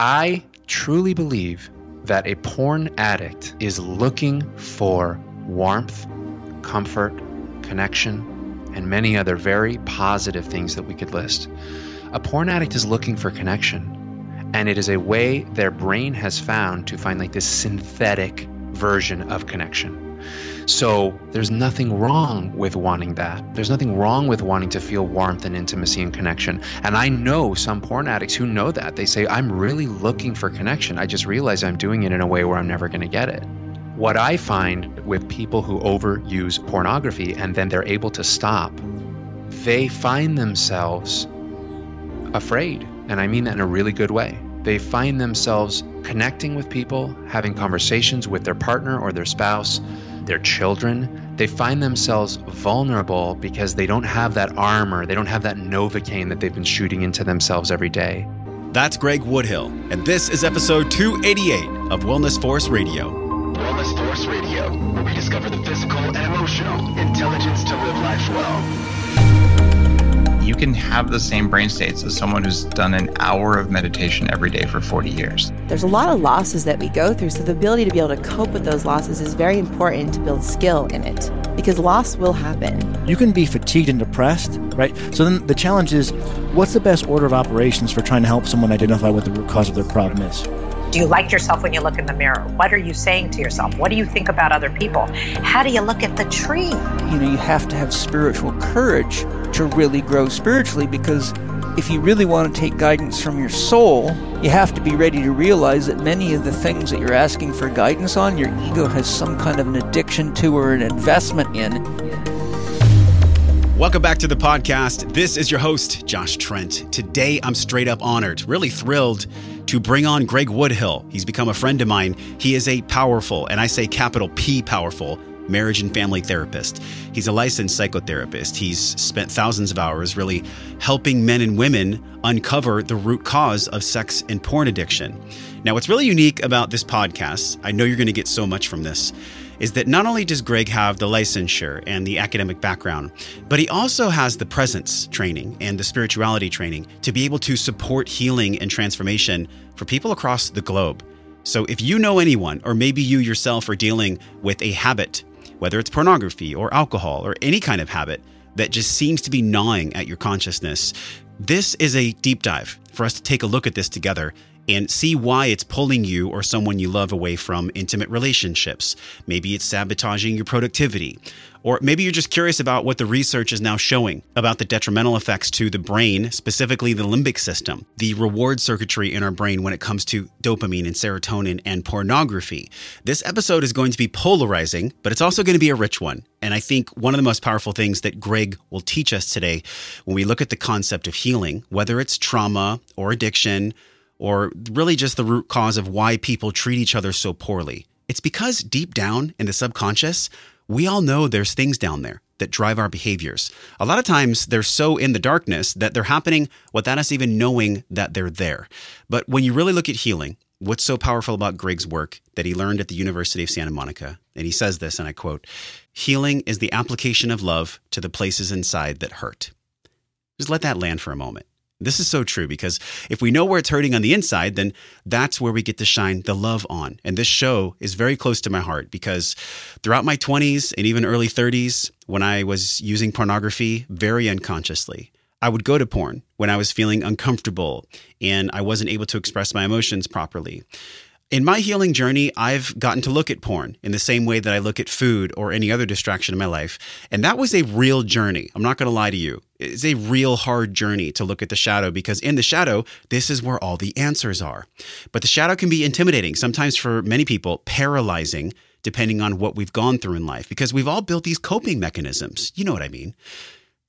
I truly believe that a porn addict is looking for warmth, comfort, connection, and many other very positive things that we could list. A porn addict is looking for connection, and it is a way their brain has found to find like this synthetic version of connection. So there's nothing wrong with wanting that. There's nothing wrong with wanting to feel warmth and intimacy and connection. And I know some porn addicts who know that. They say, I'm really looking for connection. I just realize I'm doing it in a way where I'm never going to get it. What I find with people who overuse pornography and then they're able to stop, they find themselves afraid. And I mean that in a really good way. They find themselves connecting with people, having conversations with their partner or their spouse, their children. They find themselves vulnerable because they don't have that armor, they don't have that Novocaine that they've been shooting into themselves every day. That's Greg Woodhill, and this is episode 288 of Wellness Force Radio. Wellness Force Radio, where we discover the physical and emotional intelligence to live life well. You can have the same brain states as someone who's done an hour of meditation every day for 40 years. There's a lot of losses that we go through, so the ability to be able to cope with those losses is very important to build skill in it because loss will happen. You can be fatigued and depressed, right? So then the challenge is what's the best order of operations for trying to help someone identify what the root cause of their problem is? Do you like yourself when you look in the mirror? What are you saying to yourself? What do you think about other people? How do you look at the tree? You know, you have to have spiritual courage to really grow spiritually because if you really want to take guidance from your soul, you have to be ready to realize that many of the things that you're asking for guidance on, your ego has some kind of an addiction to or an investment in. Welcome back to the podcast. This is your host, Josh Trent. Today, I'm straight up honored, really thrilled to bring on Greg Woodhill. He's become a friend of mine. He is a powerful, and I say capital P powerful, marriage and family therapist. He's a licensed psychotherapist. He's spent thousands of hours really helping men and women uncover the root cause of sex and porn addiction. Now, what's really unique about this podcast, I know you're going to get so much from this is that not only does Greg have the licensure and the academic background, but he also has the presence training and the spirituality training to be able to support healing and transformation for people across the globe. So if you know anyone, or maybe you yourself are dealing with a habit, whether it's pornography or alcohol or any kind of habit that just seems to be gnawing at your consciousness, this is a deep dive for us to take a look at this together and see why it's pulling you or someone you love away from intimate relationships. Maybe it's sabotaging your productivity. Or maybe you're just curious about what the research is now showing about the detrimental effects to the brain, specifically the limbic system, the reward circuitry in our brain when it comes to dopamine and serotonin and pornography. This episode is going to be polarizing, but it's also going to be a rich one. And I think one of the most powerful things that Greg will teach us today when we look at the concept of healing, whether it's trauma or addiction, or really just the root cause of why people treat each other so poorly. It's because deep down in the subconscious, we all know there's things down there that drive our behaviors. A lot of times they're so in the darkness that they're happening without us even knowing that they're there. But when you really look at healing, what's so powerful about Greg's work that he learned at the University of Santa Monica, and he says this, and I quote Healing is the application of love to the places inside that hurt. Just let that land for a moment. This is so true because if we know where it's hurting on the inside, then that's where we get to shine the love on. And this show is very close to my heart because throughout my 20s and even early 30s, when I was using pornography very unconsciously, I would go to porn when I was feeling uncomfortable and I wasn't able to express my emotions properly. In my healing journey, I've gotten to look at porn in the same way that I look at food or any other distraction in my life. And that was a real journey. I'm not going to lie to you. It's a real hard journey to look at the shadow because in the shadow, this is where all the answers are. But the shadow can be intimidating, sometimes for many people, paralyzing, depending on what we've gone through in life, because we've all built these coping mechanisms. You know what I mean.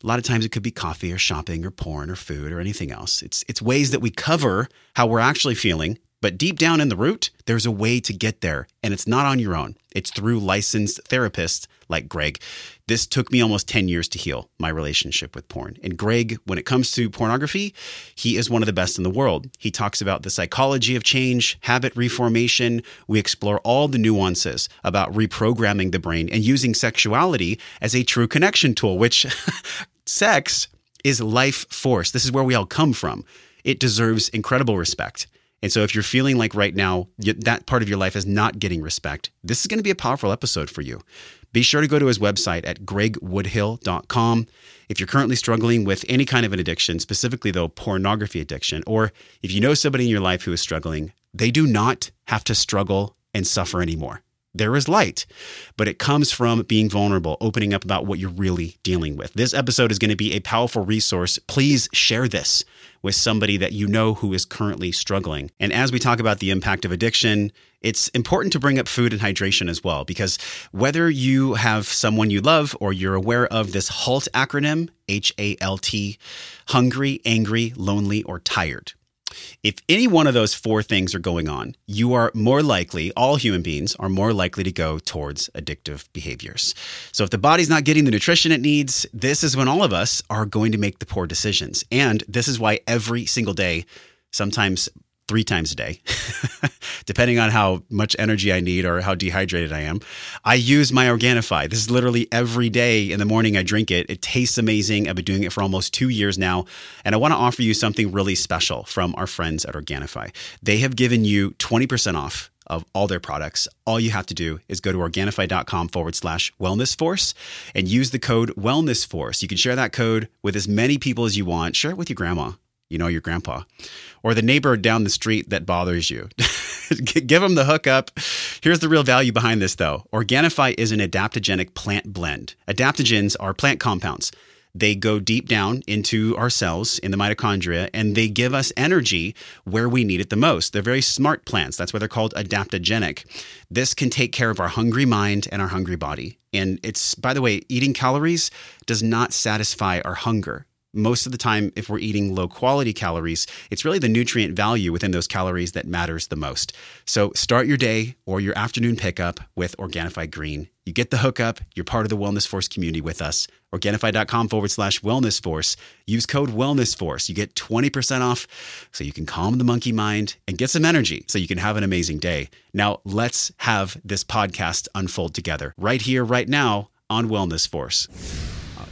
A lot of times it could be coffee or shopping or porn or food or anything else. It's, it's ways that we cover how we're actually feeling but deep down in the root, there's a way to get there, and it's not on your own. It's through licensed therapists like Greg. This took me almost 10 years to heal my relationship with porn. And Greg, when it comes to pornography, he is one of the best in the world. He talks about the psychology of change, habit reformation. We explore all the nuances about reprogramming the brain and using sexuality as a true connection tool, which sex is life force. This is where we all come from. It deserves incredible respect. And so if you're feeling like right now that part of your life is not getting respect, this is going to be a powerful episode for you. Be sure to go to his website at gregwoodhill.com. If you're currently struggling with any kind of an addiction, specifically though pornography addiction, or if you know somebody in your life who is struggling, they do not have to struggle and suffer anymore there is light, but it comes from being vulnerable, opening up about what you're really dealing with. This episode is going to be a powerful resource. Please share this with somebody that you know who is currently struggling. And as we talk about the impact of addiction, it's important to bring up food and hydration as well, because whether you have someone you love or you're aware of this HALT acronym, H A L T, hungry, angry, lonely, or tired. If any one of those four things are going on, you are more likely, all human beings are more likely to go towards addictive behaviors. So if the body's not getting the nutrition it needs, this is when all of us are going to make the poor decisions. And this is why every single day, sometimes three times a day, depending on how much energy I need or how dehydrated I am. I use my Organifi. This is literally every day in the morning I drink it. It tastes amazing. I've been doing it for almost two years now. And I want to offer you something really special from our friends at Organifi. They have given you 20% off of all their products. All you have to do is go to Organifi.com forward slash wellness force and use the code wellness force. You can share that code with as many people as you want. Share it with your grandma you know, your grandpa, or the neighbor down the street that bothers you. Give them the hookup. Here's the real value behind this, though. Organifi is an adaptogenic plant blend. Adaptogens are plant compounds. They go deep down into our cells in the mitochondria and they give us energy where we need it the most. They're very smart plants. That's why they're called adaptogenic. This can take care of our hungry mind and our hungry body. And it's, by the way, eating calories does not satisfy our hunger most of the time, if we're eating low quality calories, it's really the nutrient value within those calories that matters the most. So start your day or your afternoon pickup with Organifi Green. You get the hookup, you're part of the Wellness Force community with us. Organifi.com forward slash wellness force. Use code wellness force. You get 20% off so you can calm the monkey mind and get some energy so you can have an amazing day. Now, let's have this podcast unfold together right here, right now on Wellness Force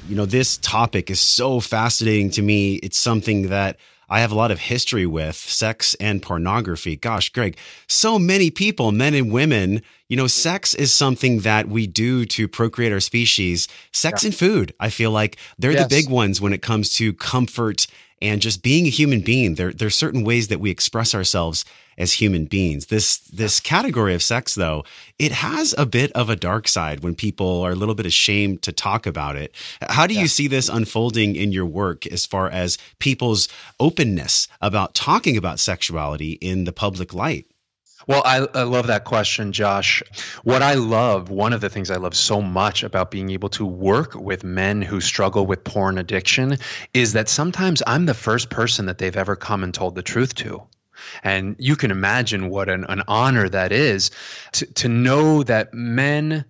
you know, this topic is so fascinating to me. It's something that I have a lot of history with sex and pornography. Gosh, Greg, so many people, men and women, you know, sex is something that we do to procreate our species. Sex yeah. and food, I feel like they're yes. the big ones when it comes to comfort and just being a human being. There, there's certain ways that we express ourselves as human beings. This this category of sex, though, it has a bit of a dark side when people are a little bit ashamed to talk about it. How do yeah. you see this unfolding in your work as far as people's openness about talking about sexuality in the public light? Well, I, I, love that question, Josh. What I love, one of the things I love so much about being able to work with men who struggle with porn addiction is that sometimes I'm the first person that they've ever come and told the truth to. And you can imagine what an, an honor that is to, to know that men,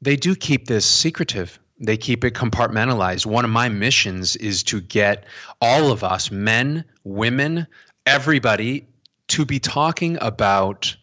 they do keep this secretive. They keep it compartmentalized. One of my missions is to get all of us, men, women, everybody, to be talking about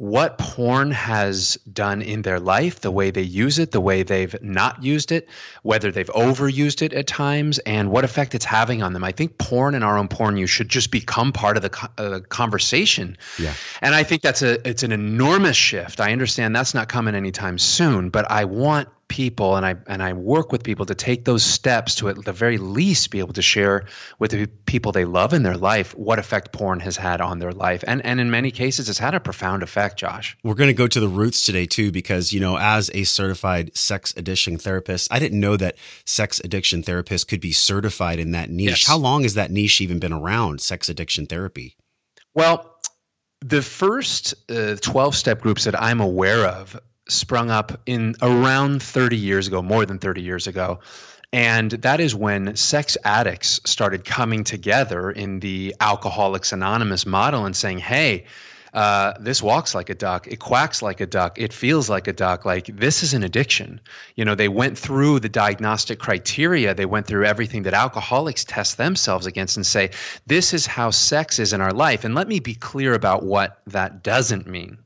what porn has done in their life, the way they use it, the way they've not used it, whether they've overused it at times, and what effect it's having on them. I think porn and our own porn use should just become part of the uh, conversation. Yeah. And I think that's a it's an enormous shift. I understand that's not coming anytime soon, but I want people and I and I work with people to take those steps to at the very least be able to share with the people they love in their life what effect porn has had on their life and and in many cases it's had a profound effect Josh. We're going to go to the roots today too because you know as a certified sex addiction therapist I didn't know that sex addiction therapists could be certified in that niche. Yes. How long has that niche even been around sex addiction therapy? Well, the first uh, 12 step groups that I'm aware of sprung up in around 30 years ago, more than 30 years ago. And that is when sex addicts started coming together in the Alcoholics Anonymous model and saying, hey, uh, this walks like a duck. It quacks like a duck. It feels like a duck. Like this is an addiction. You know, they went through the diagnostic criteria. They went through everything that alcoholics test themselves against and say, this is how sex is in our life. And let me be clear about what that doesn't mean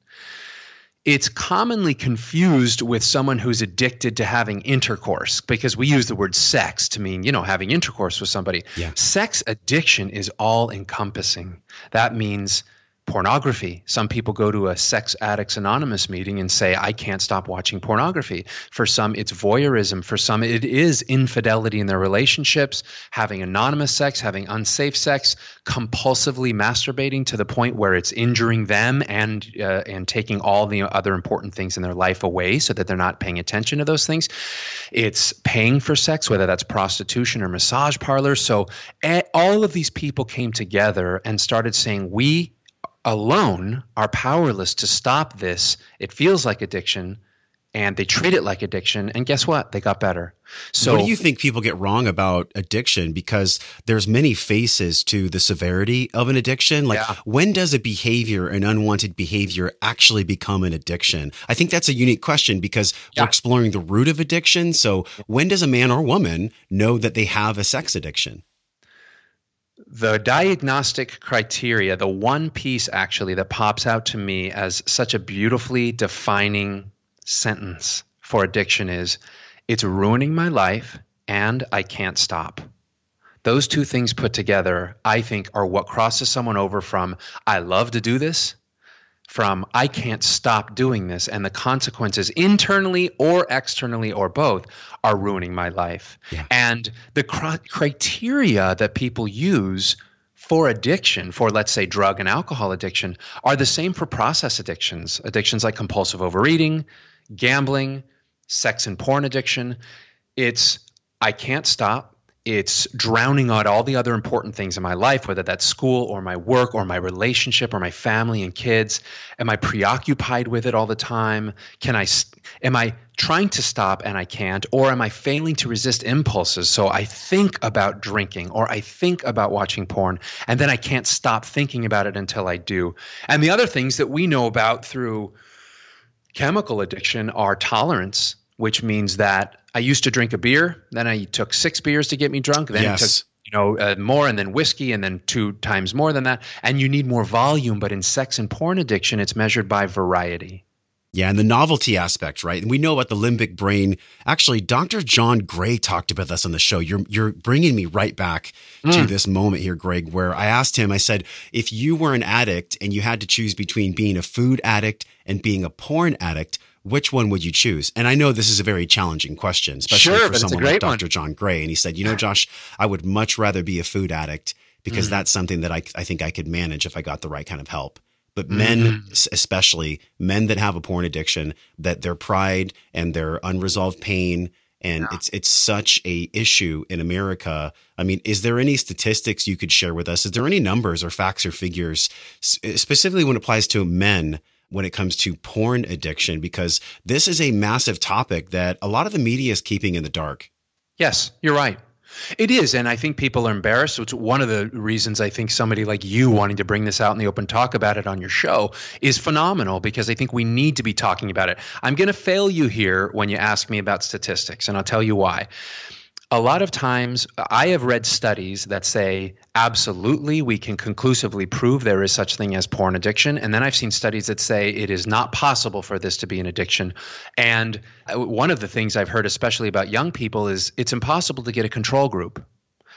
it's commonly confused with someone who's addicted to having intercourse because we use the word sex to mean, you know, having intercourse with somebody. Yeah. Sex addiction is all encompassing. That means pornography. Some people go to a Sex Addicts Anonymous meeting and say, I can't stop watching pornography. For some, it's voyeurism. For some, it is infidelity in their relationships, having anonymous sex, having unsafe sex, compulsively masturbating to the point where it's injuring them and, uh, and taking all the other important things in their life away so that they're not paying attention to those things. It's paying for sex, whether that's prostitution or massage parlors. So eh, all of these people came together and started saying, we alone are powerless to stop this. It feels like addiction and they treat it like addiction and guess what? They got better. So what do you think people get wrong about addiction? Because there's many faces to the severity of an addiction. Like Yeah. when does a behavior an unwanted behavior actually become an addiction? I think that's a unique question because we're exploring the root of addiction. So when does a man or woman know that they have a sex addiction the diagnostic criteria, the one piece actually that pops out to me as such a beautifully defining sentence for addiction is it's ruining my life and I can't stop. Those two things put together, I think, are what crosses someone over from I love to do this from I can't stop doing this, and the consequences internally or externally or both are ruining my life. Yeah. And the cri- criteria that people use for addiction, for let's say drug and alcohol addiction, are the same for process addictions, addictions like compulsive overeating, gambling, sex and porn addiction. It's I can't stop. It's drowning out all the other important things in my life, whether that's school or my work or my relationship or my family and kids. Am I preoccupied with it all the time? Can I, Am I trying to stop and I can't, or am I failing to resist impulses? So I think about drinking or I think about watching porn, and then I can't stop thinking about it until I do. And the other things that we know about through chemical addiction are tolerance, which means that I used to drink a beer, then I took six beers to get me drunk, then Yes. it took you know uh, more, and then whiskey, and then two times more than that, and you need more volume. But in sex and porn addiction, it's measured by variety. Yeah, and the novelty aspect, right? And we know about the limbic brain. Actually, Dr. John Gray talked about this on the show. You're you're bringing me right back to this moment here, Greg, where I asked him. I said, if you were an addict and you had to choose between being a food addict and being a porn addict, which one would you choose? And I know this is a very challenging question, especially Sure, for but it's a someone like great one. Dr. John Gray. And he said, you know, Josh, I would much rather be a food addict because mm. that's something that I I think I could manage if I got the right kind of help. But mm-hmm. men, s- especially men that have a porn addiction, that their pride and their unresolved pain, and it's it's such a issue in America. I mean, is there any statistics you could share with us? Is there any numbers or facts or figures, specifically when it applies to men? When it comes to porn addiction, because this is a massive topic that a lot of the media is keeping in the dark. Yes, you're right. It is, and I think people are embarrassed. So It's one of the reasons I think somebody like you wanting to bring this out in the open, talk about it on your show, is phenomenal because I think we need to be talking about it. I'm going to fail you here when you ask me about statistics, and I'll tell you why. A lot of times, I have read studies that say absolutely we can conclusively prove there is such thing as porn addiction, and then I've seen studies that say it is not possible for this to be an addiction. And uh, one of the things I've heard, especially about young people, is it's impossible to get a control group.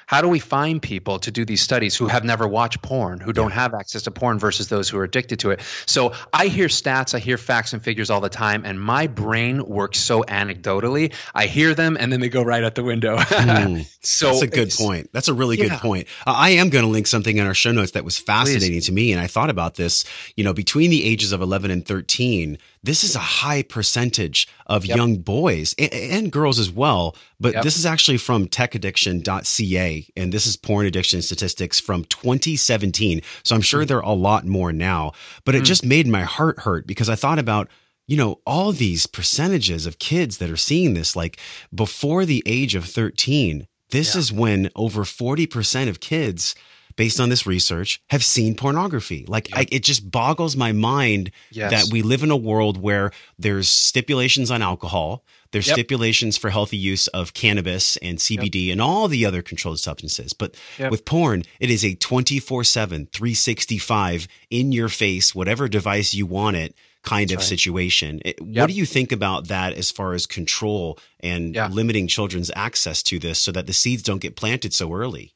How do we find people to do these studies who have never watched porn, who don't have access to porn versus those who are addicted to it? So I hear stats, I hear facts and figures all the time, and my brain works so anecdotally. I hear them and then they go right out the window. so That's a good point. That's a really good point. Uh, I am going to link something in our show notes that was fascinating to me. And I thought about this, you know, between the ages of 11 and 13, this is a high percentage of Yep. young boys and, and girls as well. But Yep. this is actually from techaddiction.ca. And this is porn addiction statistics from 2017. So I'm sure hmm. there are a lot more now. But it hmm. just made my heart hurt because I thought about, you know, all these percentages of kids that are seeing this, like before the age of 13, this is when over 40% of kids, based on this research, have seen pornography. Like, I, it just boggles my mind Yes. that we live in a world where there's stipulations on alcohol, there's Yep. stipulations for healthy use of cannabis and CBD and all the other controlled substances. But Yep. with porn, it is a 24 7, 365 in your face, whatever device you want it kind That's of right. situation. It- Yep. What do you think about that as far as control and Yeah. limiting children's access to this so that the seeds don't get planted so early?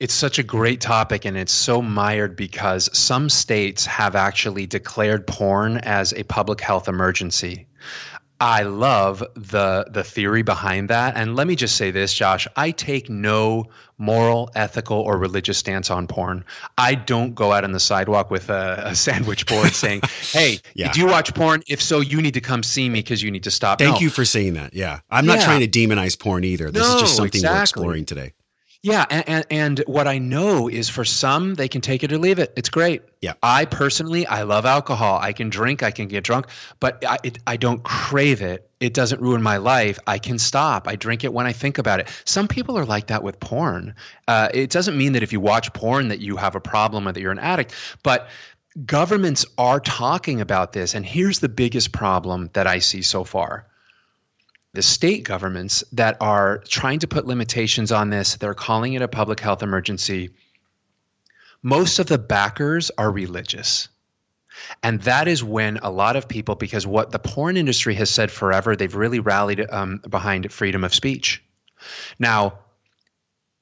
It's such a great topic and it's so mired because some states have actually declared porn as a public health emergency. I love the the theory behind that and let me just say this Josh, I take no moral, ethical or religious stance on porn. I don't go out on the sidewalk with a, a sandwich board saying, "Hey, Yeah. do you watch porn? If so, you need to come see me because you need to stop." Thank No. you for saying that. Yeah. I'm not Yeah. trying to demonize porn either. This is just something we're exploring today. Yeah, and, and and what I know is for some they can take it or leave it. It's great. Yeah. I personally I love alcohol. I can drink. I can get drunk, but I it, I don't crave it. It doesn't ruin my life. I can stop. I drink it when I think about it. Some people are like that with porn. Uh, it doesn't mean that if you watch porn that you have a problem or that you're an addict, but governments are talking about this. And here's the biggest problem that I see so far the state governments that are trying to put limitations on this, they're calling it a public health emergency. Most of the backers are religious. And that is when a lot of people, because what the porn industry has said forever, they've really rallied um, behind freedom of speech. Now,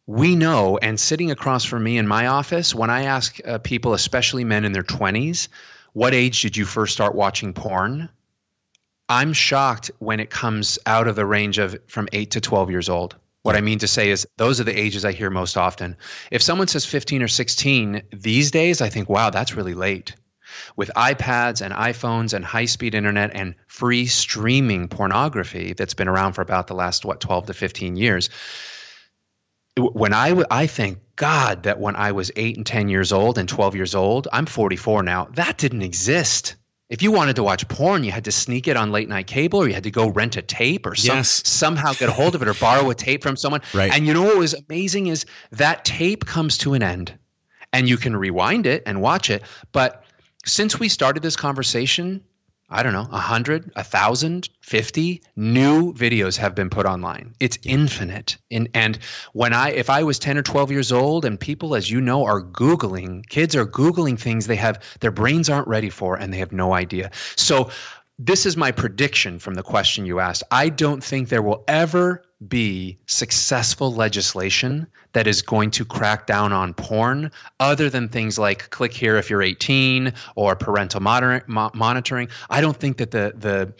we know, and sitting across from me in my office, when I ask uh, people, especially men in their 20s, what age did you first start watching porn? I'm shocked when it comes out of the range of from 8 to 12 years old. What I mean to say is those are the ages I hear most often. If someone says 15 or 16 these days, I think, wow, that's really late. With iPads and iPhones and high speed internet and free streaming pornography that's been around for about the last, what, 12 to 15 years. When I, w- I thank God that when I was 8 and 10 years old and 12 years old, I'm 44 now, that didn't exist. If you wanted to watch porn, you had to sneak it on late night cable or you had to go rent a tape or some, Yes. somehow get a hold of it or borrow a tape from someone. Right. And you know what was amazing is that tape comes to an end and you can rewind it and watch it. But since we started this conversation, I don't know, 100, 1,000, 50 new videos have been put online. It's infinite. In, and when I, if I was 10 or 12 years old and people, as you know, are Googling, kids are Googling things they have, their brains aren't ready for and they have no idea. So this is my prediction from the question you asked. I don't think there will ever be successful legislation that is going to crack down on porn other than things like click here if you're 18 or parental moder- mo- monitoring. I don't think that the the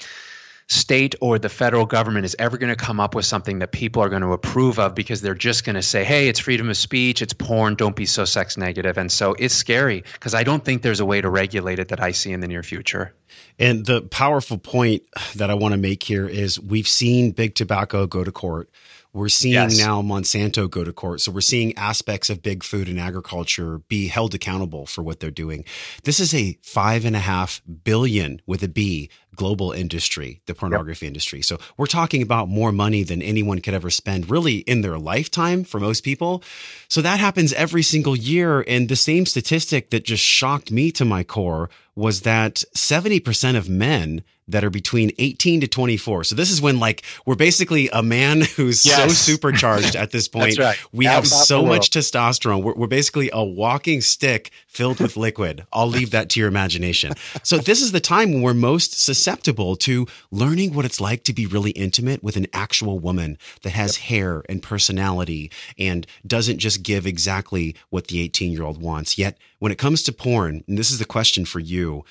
state or the federal government is ever going to come up with something that people are going to approve of because they're just going to say, "Hey, it's freedom of speech, it's porn, don't be so sex negative." And so it's scary because I don't think there's a way to regulate it that I see in the near future. And the powerful point that I want to make here is we've seen big tobacco go to court. We're seeing Yes. now Monsanto go to court. So we're seeing aspects of big food and agriculture be held accountable for what they're doing. This is a five and a half billion with a B global industry, the pornography industry. So we're talking about more money than anyone could ever spend really in their lifetime for most people. So that happens every single year. And the same statistic that just shocked me to my core was that 70% of men that are between 18 to 24. So this is when like we're basically a man who's so supercharged at this point. right. We Out have so much testosterone. We're, we're basically a walking stick filled with liquid. I'll leave that to your imagination. So this is the time when we're most susceptible to learning what it's like to be really intimate with an actual woman that has hair and personality and doesn't just give exactly what the 18 year old wants. Yet when it comes to porn, and this is the question for you,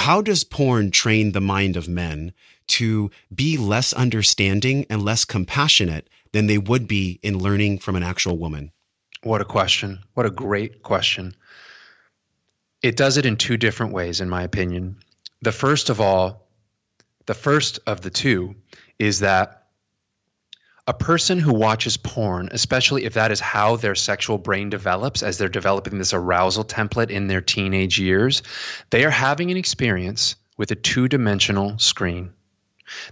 how does porn train the mind of men to be less understanding and less compassionate than they would be in learning from an actual woman? What a question. What a great question. It does it in two different ways, in my opinion. The first of all, the first of the two is that a person who watches porn, especially if that is how their sexual brain develops as they're developing this arousal template in their teenage years, they are having an experience with a two dimensional screen.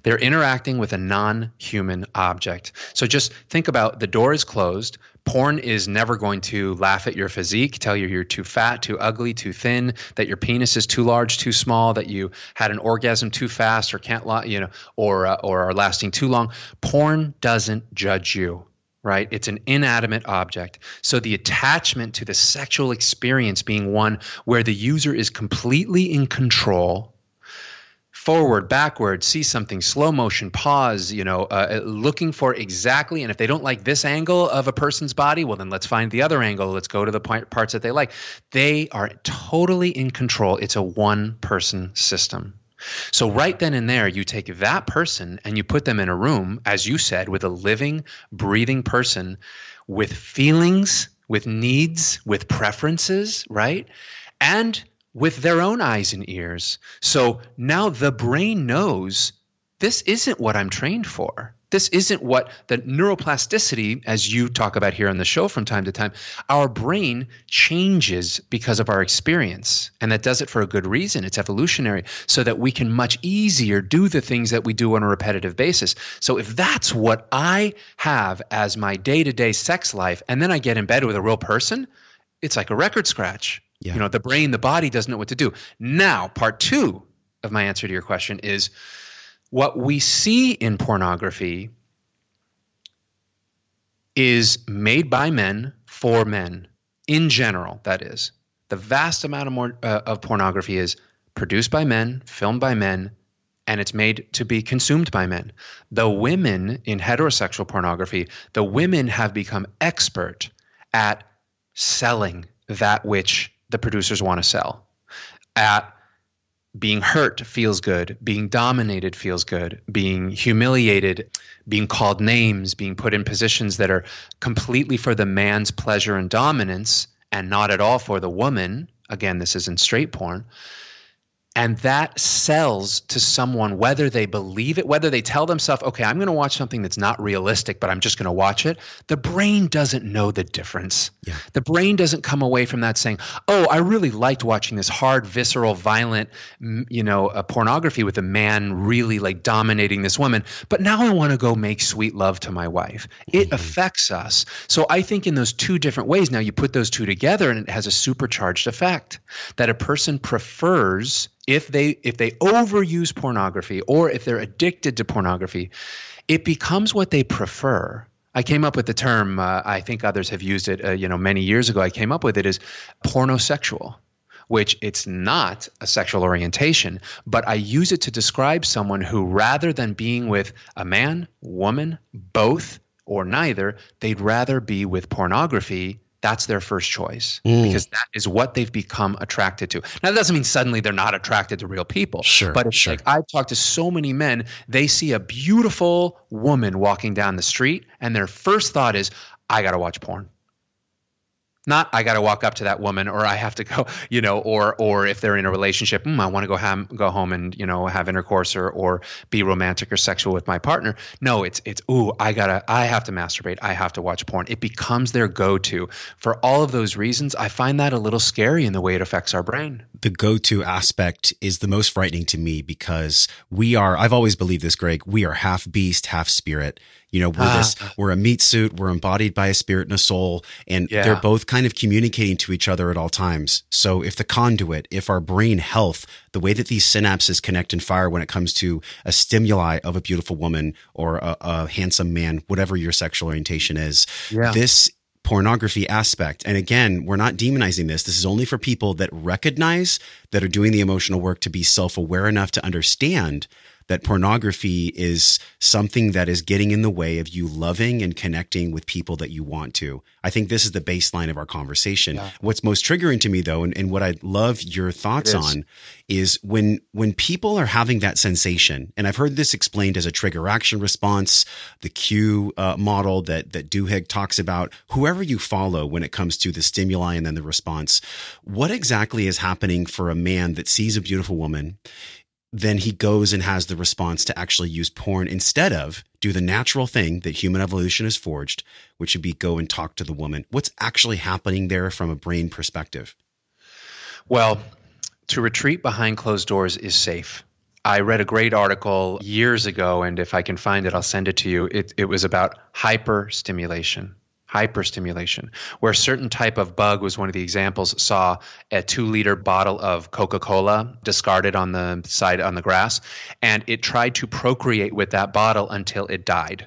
They're interacting with a non human object. So just think about the door is closed. Porn is never going to laugh at your physique, tell you you're too fat, too ugly, too thin, that your penis is too large, too small, that you had an orgasm too fast or can't, you know, or uh, or are lasting too long. Porn doesn't judge you right? It's an inanimate object. So the attachment to the sexual experience being one where the user is completely in control forward, backward, see something, slow motion, pause, you know, uh, looking for exactly. And if they don't like this angle of a person's body, well, then let's find the other angle. Let's go to the parts that they like. They are totally in control. It's a one person system. So, right then and there, you take that person and you put them in a room, as you said, with a living, breathing person with feelings, with needs, with preferences, right? And with their own eyes and ears. So now the brain knows this isn't what I'm trained for. This isn't what the neuroplasticity, as you talk about here on the show from time to time, our brain changes because of our experience. And that does it for a good reason. It's evolutionary, so that we can much easier do the things that we do on a repetitive basis. So if that's what I have as my day to day sex life, and then I get in bed with a real person, it's like a record scratch. Yeah. You know, the brain, the body doesn't know what to do. Now, part two of my answer to your question is what we see in pornography is made by men for men in general that is the vast amount of more uh, of pornography is produced by men filmed by men and it's made to be consumed by men the women in heterosexual pornography the women have become expert at selling that which the producers want to sell. At being hurt feels good being dominated feels good being humiliated being called names being put in positions that are completely for the man's pleasure and dominance and not at all for the woman. Again this isn't straight porn and that sells to someone whether they believe it whether they tell themselves okay i'm going to watch something that's not realistic but i'm just going to watch it. The brain doesn't know the difference. Yeah. the brain doesn't come away from that saying oh i really liked watching this hard visceral violent you know a pornography with a man really like dominating this woman. But now i want to go make sweet love to my wife. It mm-hmm. affects us. So i think in those two different ways now you put those two together and it has a supercharged effect that a person prefers if they if they overuse pornography or if they're addicted to pornography, it becomes what they prefer. I came up with the term. Uh, I think others have used it. Uh, you know, many years ago, I came up with it is pornosexual, which it's not a sexual orientation, but I use it to describe someone who, rather than being with a man, woman, both, or neither, they'd rather be with pornography that's their first choice mm. because that is what they've become attracted to. Now, that doesn't mean suddenly they're not attracted to real people. Sure. But it's sure. like I've talked to so many men, they see a beautiful woman walking down the street, and their first thought is, I got to watch porn not I got to walk up to that woman or I have to go, you know, or or if they're in a relationship, mm, I want to go ham, go home and you know have intercourse or or be romantic or sexual with my partner. No, it's it's ooh, I gotta I have to masturbate. I have to watch porn. It becomes their go-to for all of those reasons. I find that a little scary in the way it affects our brain. The go-to aspect is the most frightening to me because we are. I've always believed this, Greg. We are half beast, half spirit you know, we're ah. this, we're a meat suit, we're embodied by a spirit and a soul, and yeah. they're both kind of communicating to each other at all times. So if the conduit, if our brain health, the way that these synapses connect and fire when it comes to a stimuli of a beautiful woman or a, a handsome man, whatever your sexual orientation is, yeah. this pornography aspect. And again, we're not demonizing this. This is only for people that recognize that are doing the emotional work to be self aware enough to understand that pornography is something that is getting in the way of you loving and connecting with people that you want to. I think this is the baseline of our conversation. Yeah. What's most triggering to me though, and, and what I love your thoughts on is when when people are having that sensation, and I've heard this explained as a trigger action response, the cue uh, model that that Duhigg talks about. Whoever you follow when it comes to the stimuli and then the response, what exactly is happening for a man that sees a beautiful woman? Then he goes and has the response to actually use porn instead of do the natural thing that human evolution has forged, which would be go and talk to the woman. What's actually happening there from a brain perspective? Well, to retreat behind closed doors is safe. I read a great article years ago, and if I can find it, I'll send it to you. It, it was about hyperstimulation hyperstimulation, where a certain type of bug was one of the examples, saw a two liter bottle of Coca Cola discarded on the side on the grass, and it tried to procreate with that bottle until it died.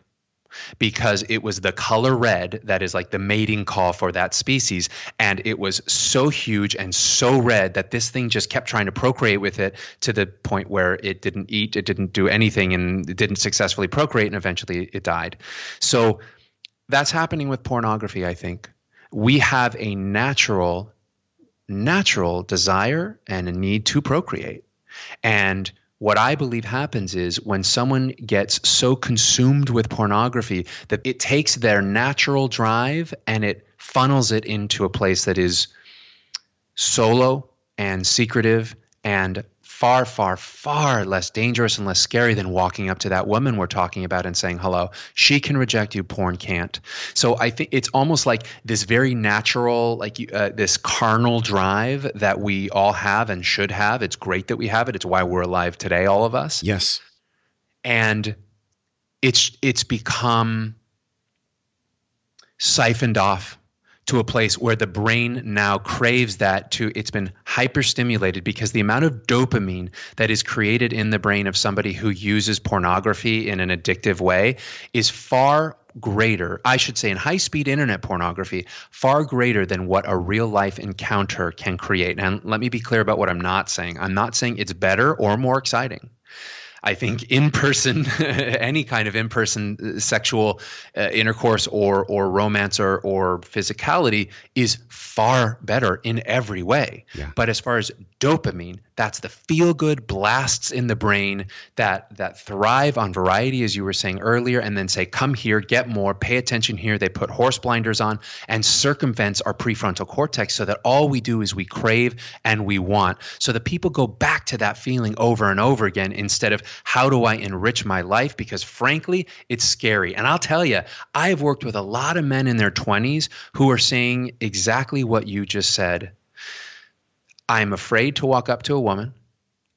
because it was the color red that is like the mating call for that species and it was so huge and so red that this thing just kept trying to procreate with it to the point where it didn't eat it didn't do anything and it didn't successfully procreate and eventually it died so that's happening with pornography i think. We have a natural natural desire and a need to procreate. And what I believe happens is when someone gets so consumed with pornography that it takes their natural drive and it funnels it into a place that is solo and secretive and far, far, far less dangerous and less scary than walking up to that woman we're talking about and saying hello. She can reject you, porn can't. So I think it's almost like this very natural, like uh, this carnal drive that we all have and should have. It's great that we have it. It's why we're alive today, all of us. Yes. And it's it's become siphoned off to a place where the brain now craves that to it's been hyperstimulated because the amount of dopamine that is created in the brain of somebody who uses pornography in an addictive way is far greater i should say in high speed internet pornography far greater than what a real life encounter can create. And let me be clear about what i'm not saying. I'm not saying it's better or more exciting I think in person, any kind of in person uh, sexual uh, intercourse or, or romance or, or physicality is far better in every way. Yeah. But as far as dopamine, that's the feel good blasts in the brain that, that thrive on variety, as you were saying earlier, and then say, come here, get more, pay attention here. They put horse blinders on and circumvents our prefrontal cortex so that all we do is we crave and we want. So that people go back to that feeling over and over again instead of how do I enrich my life? Because frankly, it's scary. And I'll tell you, I've worked with a lot of men in their 20s who are saying exactly what you just said. I'm afraid to walk up to a woman.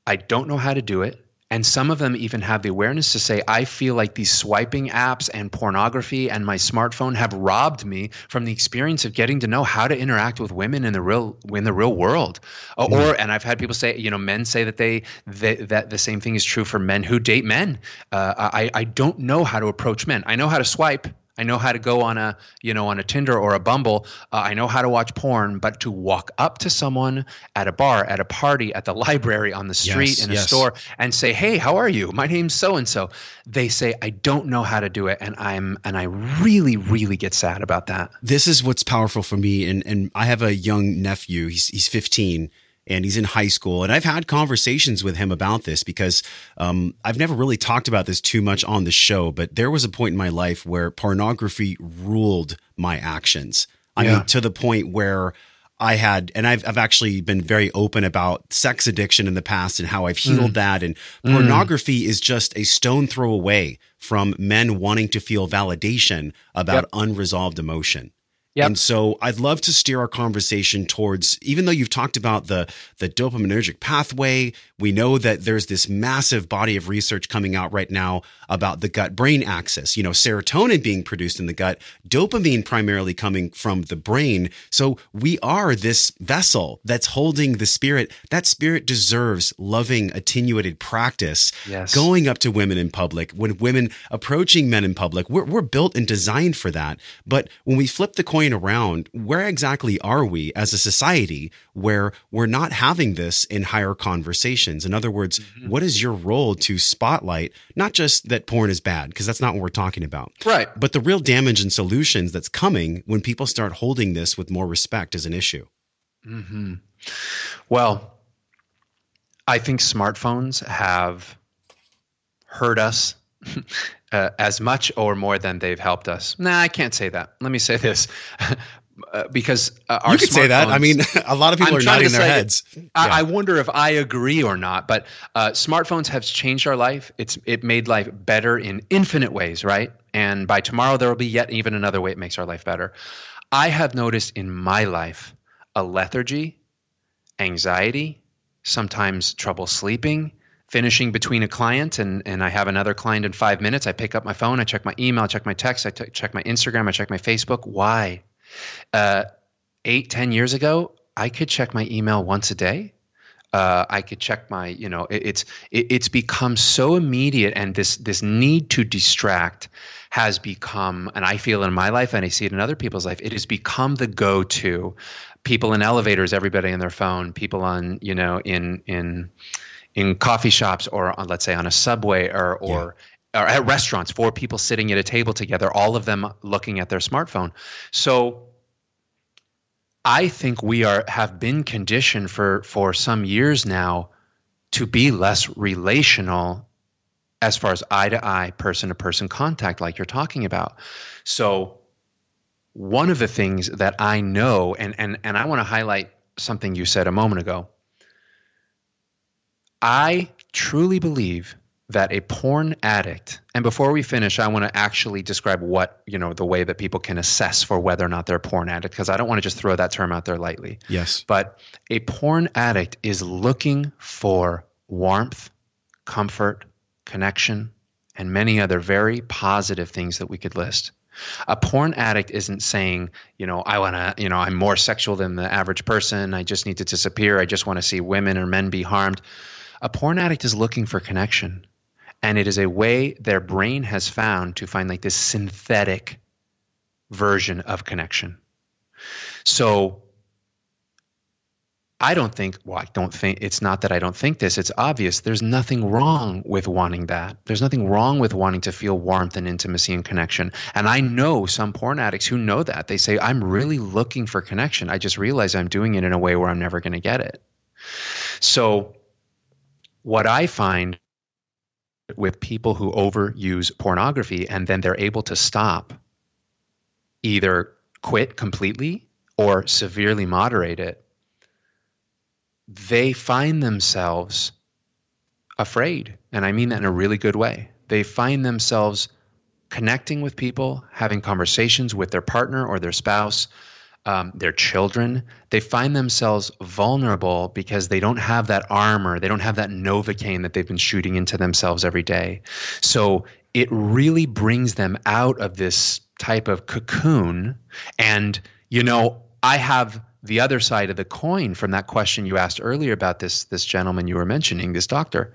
I don't know how to do it. And some of them even have the awareness to say, I feel like these swiping apps and pornography and my smartphone have robbed me from the experience of getting to know how to interact with women in the real in the real world. Uh, Mm-hmm. Or and I've had people say, you know, men say that they, they that the same thing is true for men who date men. Uh, I I don't know how to approach men. I know how to swipe. I know how to go on a you know on a Tinder or a Bumble. Uh, I know how to watch porn, but to walk up to someone at a bar, at a party, at the library, on the street, Yes, in a yes. store, and say, "Hey, how are you? My name's so and so." They say, "I don't know how to do it," and I'm and I really, really get sad about that. this is what's powerful for me and and I have a young nephew he's he's 15 and he's in high school and I've had conversations with him about this because um, I've never really talked about this too much on the show but there was a point in my life where pornography ruled my actions I Yeah. mean to the point where I had, and I've, I've actually been very open about sex addiction in the past and how I've healed Mm. that. And pornography is just a stone throw away from men wanting to feel validation about Yep. unresolved emotion. Yep. And so I'd love to steer our conversation towards, even though you've talked about the, the dopaminergic pathway, we know that there's this massive body of research coming out right now about the gut brain axis, you know, serotonin being produced in the gut, dopamine primarily coming from the brain. So we are this vessel that's holding the spirit. That spirit deserves loving, attenuated practice. Yes. Going up to women in public, when women approaching men in public, we're, we're built and designed for that. But when we flip the coin around, where exactly are we as a society where we're not having this in higher conversations? In other words, what is your role to spotlight not just that porn is bad, because that's not what we're talking about, Right. but the real damage and solutions that's coming when people start holding this with more respect as an issue? hmm Well, I think smartphones have hurt us uh, as much or more than they've helped us. Nah, I can't say that. Let me say this. Uh, because uh, our you could say that. I mean, a lot of people I'm are nodding their heads. I, Yeah. I wonder if I agree or not, but uh, smartphones have changed our life. It's it made life better in infinite ways, right? And by tomorrow, there will be yet even another way it makes our life better. I have noticed in my life a lethargy, anxiety, sometimes trouble sleeping, finishing between a client and, and I have another client in five minutes. I pick up my phone, I check my email, I check my text, I t- check my Instagram, I check my Facebook. Why? Uh, eight, ten years ago, I could check my email once a day. Uh, I could check my, you know, it, it's it, it's become so immediate, and this this need to distract has become, and I feel in my life, and I see it in other people's life, it has become the go-to. People in elevators, everybody on their phone. People on, you know, in in in coffee shops or on, let's say on a subway or or or at restaurants, four people sitting at a table together, all of them looking at their smartphone. So I think we are have been conditioned for for some years now to be less relational as far as eye to eye, person to person contact, like you're talking about. So one of the things that I know, and and and I want to highlight something you said a moment ago. I truly believe that a porn addict and before we finish i want to actually describe what you know the way that people can assess for whether or not they're a porn addict because i don't want to just throw that term out there lightly yes but a porn addict is looking for warmth comfort connection and many other very positive things that we could list a porn addict isn't saying, you know, I want to, you know, I'm more sexual than the average person. I just need to disappear. I just want to see women or men be harmed. A porn addict is looking for connection and it is a way their brain has found to find like this synthetic version of connection. So I don't think, well, I don't think, it's not that I don't think this, it's obvious. There's nothing wrong with wanting that. There's nothing wrong with wanting to feel warmth and intimacy and connection. And I know some porn addicts who know that. They say, I'm really looking for connection. I just realize I'm doing it in a way where I'm never going to get it. So, what I find with people who overuse pornography and then they're able to stop, either quit completely or severely moderate it, they find themselves afraid. And I mean that in a really good way. They find themselves connecting with people, having conversations with their partner or their spouse um, their children, they find themselves vulnerable because they don't have that armor, they don't have that Novocaine that they've been shooting into themselves every day. So it really brings them out of this type of cocoon. And, you know, I have the other side of the coin from that question you asked earlier about this this gentleman you were mentioning, this doctor.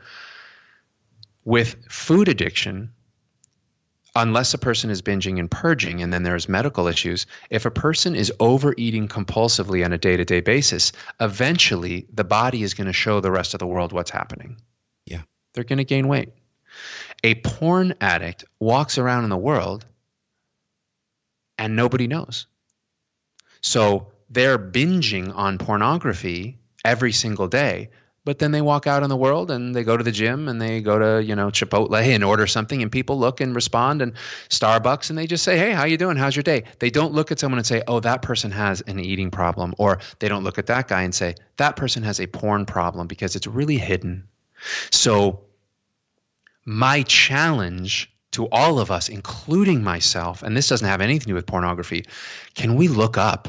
With food addiction, unless a person is binging and purging and then there's medical issues, if a person is overeating compulsively on a day to day basis, eventually the body is going to show the rest of the world what's happening. Yeah. They're going to gain weight. A porn addict walks around in the world and nobody knows. So they're binging on pornography every single day, but then they walk out in the world and they go to the gym and they go to you know chipotle and order something and people look and respond and starbucks and they just say hey how you doing? How's your day? They don't look at someone and say oh that person has an eating problem or they don't look at that guy and say that person has a porn problem because it's really hidden. So my challenge to all of us including myself and this doesn't have anything to do with pornography can we look up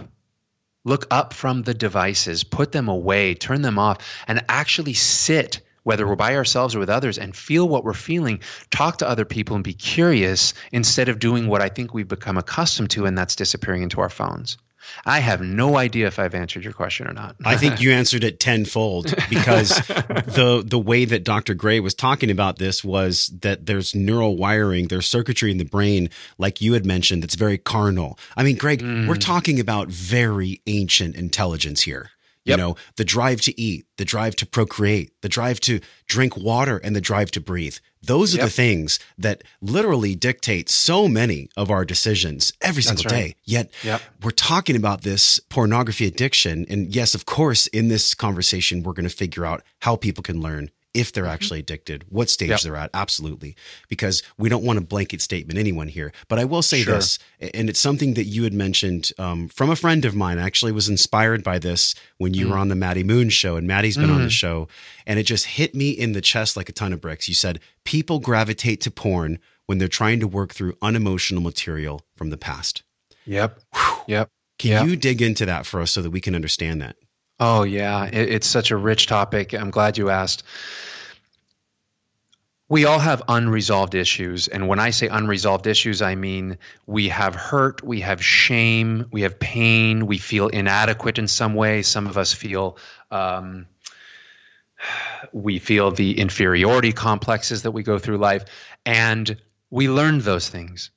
Look up from the devices, put them away, turn them off, and actually sit, whether we're by ourselves or with others, and feel what we're feeling. Talk to other people and be curious instead of doing what I think we've become accustomed to, and that's disappearing into our phones. I have no idea if I've answered your question or not. I think you answered it tenfold because the the way that Dr. Gray was talking about this was that there's neural wiring, there's circuitry in the brain, like you had mentioned, that's very carnal. I mean, Greg, mm. we're talking about very ancient intelligence here. Yep. You know, the drive to eat, the drive to procreate, the drive to drink water, and the drive to breathe. Those are yep. the things that literally dictate so many of our decisions every single right. day. Yet yep. we're talking about this pornography addiction. And yes, of course, in this conversation, we're going to figure out how people can learn if they're mm-hmm. actually addicted, what stage yep. they're at. Absolutely. Because we don't want a blanket statement anyone here. But I will say sure. this, and it's something that you had mentioned um, from a friend of mine. I actually was inspired by this when you mm. were on the Maddy Moon show, and Maddy's been mm. on the mm-hmm. show. And it just hit me in the chest like a ton of bricks. You said, people gravitate to porn when they're trying to work through unemotional material from the past. Yep. Whew. Yep. Can yep. you dig into that for us so that we can understand that? Oh, yeah. It, it's such a rich topic. I'm glad you asked. We all have unresolved issues. And when I say unresolved issues, I mean we have hurt, we have shame, we have pain, we feel inadequate in some way. Some of us feel um, we feel the inferiority complexes that we go through life, and we learned those things.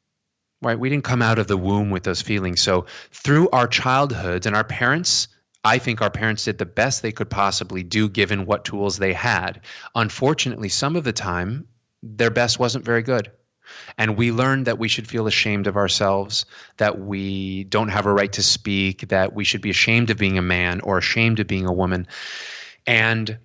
Right? We didn't come out of the womb with those feelings. So through our childhoods and our parents, I think our parents did the best they could possibly do given what tools they had. Unfortunately, some of the time, their best wasn't very good. And we learned that we should feel ashamed of ourselves, that we don't have a right to speak, that we should be ashamed of being a man or ashamed of being a woman. And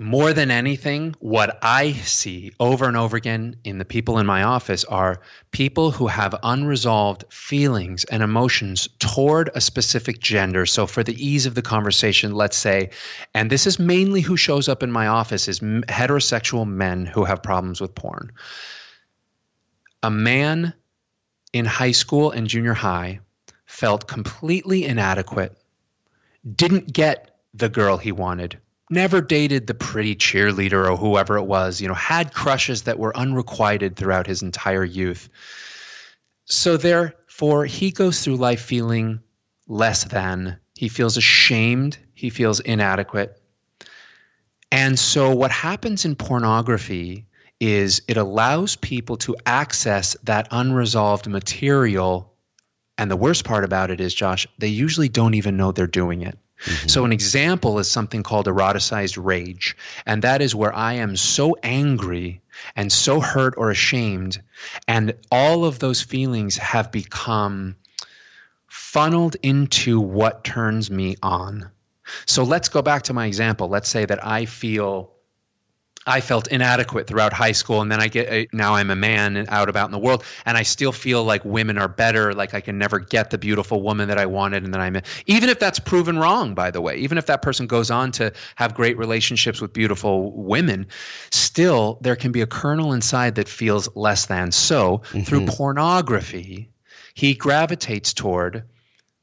more than anything, what I see over and over again in the people in my office are people who have unresolved feelings and emotions toward a specific gender. So, for the ease of the conversation, let's say, and this is mainly who shows up in my office is heterosexual men who have problems with porn. A man in high school and junior high felt completely inadequate, didn't get the girl he wanted never dated the pretty cheerleader or whoever it was, you know, had crushes that were unrequited throughout his entire youth. So therefore, he goes through life feeling less than. He feels ashamed. He feels inadequate. And so, what happens in pornography is it allows people to access that unresolved material. And the worst part about it is, Josh, they usually don't even know they're doing it. Mm-hmm. So, an example is something called eroticized rage. And that is where I am so angry and so hurt or ashamed. And all of those feelings have become funneled into what turns me on. So, let's go back to my example. Let's say that I feel I felt inadequate throughout high school, and then I get uh, now I'm a man and out about in the world, and I still feel like women are better. Like I can never get the beautiful woman that I wanted, and then I'm even if that's proven wrong. By the way, even if that person goes on to have great relationships with beautiful women, still there can be a kernel inside that feels less than. So mm-hmm. through pornography, he gravitates toward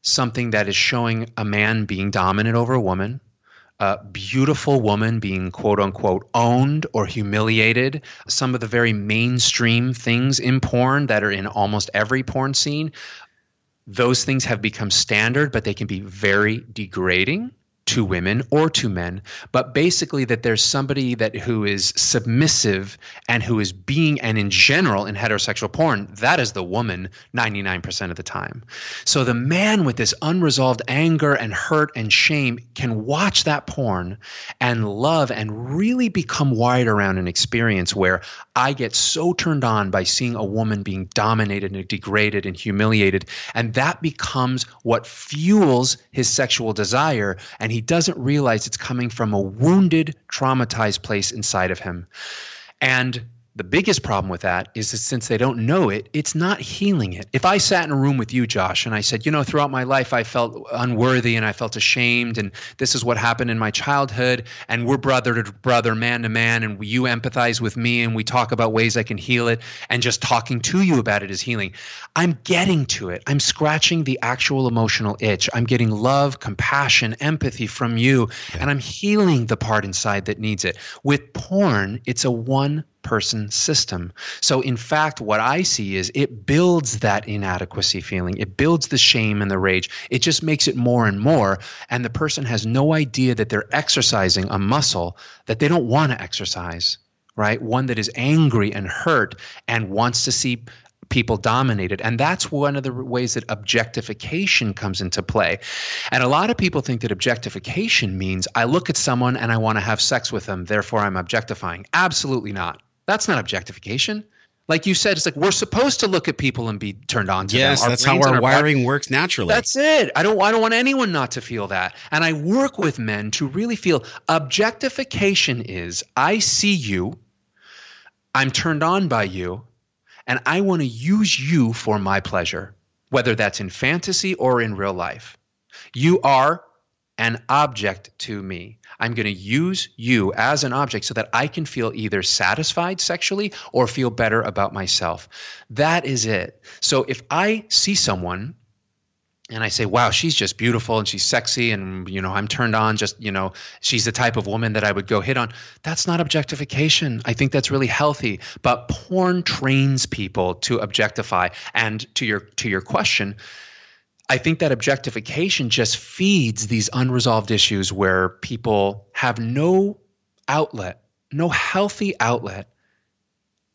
something that is showing a man being dominant over a woman a beautiful woman being quote unquote owned or humiliated. Some of the very mainstream things in porn that are in almost every porn scene, those things have become standard, but they can be very degrading to women or to men, but basically that there's somebody that who is submissive and who is being and in general in heterosexual porn, that is the woman 99% of the time. So the man with this unresolved anger and hurt and shame can watch that porn and love and really become wired around an experience where I get so turned on by seeing a woman being dominated and degraded and humiliated and that becomes what fuels his sexual desire and he doesn't realize it's coming from a wounded, traumatized place inside of him. And the biggest problem with that is that since they don't know it, it's not healing it. If I sat in a room with you, Josh, and I said, you know, throughout my life I felt unworthy and I felt ashamed, and this is what happened in my childhood, and we're brother to brother, man to man, and you empathize with me, and we talk about ways I can heal it, and just talking to you about it is healing. I'm getting to it. I'm scratching the actual emotional itch. I'm getting love, compassion, empathy from you, and I'm healing the part inside that needs it. With porn, it's a one person system. So, in fact, what I see is it builds that inadequacy feeling, it builds the shame and the rage. It just makes it more and more. And the person has no idea that they're exercising a muscle that they don't want to exercise, right? One that is angry and hurt and wants to see people dominated. And that's one of the ways that objectification comes into play. And a lot of people think that objectification means I look at someone and I want to have sex with them, therefore I'm objectifying. Absolutely not. That's not objectification. Like you said, it's like we're supposed to look at people and be turned on to yes, them. Yes, that's how our, wiring works naturally. That's it. I don't I don't want anyone not to feel that. And I work with men to really feel objectification is I see you, I'm turned on by you, and I want to use you for my pleasure, whether that's in fantasy or in real life. You are an object to me. I'm going to use you as an object so that I can feel either satisfied sexually or feel better about myself. That is it. So if I see someone and I say, wow, she's just beautiful and she's sexy and, you know, I'm turned on, just, you know, she's the type of woman that I would go hit on. That's not objectification. I think that's really healthy. But porn trains people to objectify. And to your to your question, I think that objectification just feeds these unresolved issues where people have no outlet, no healthy outlet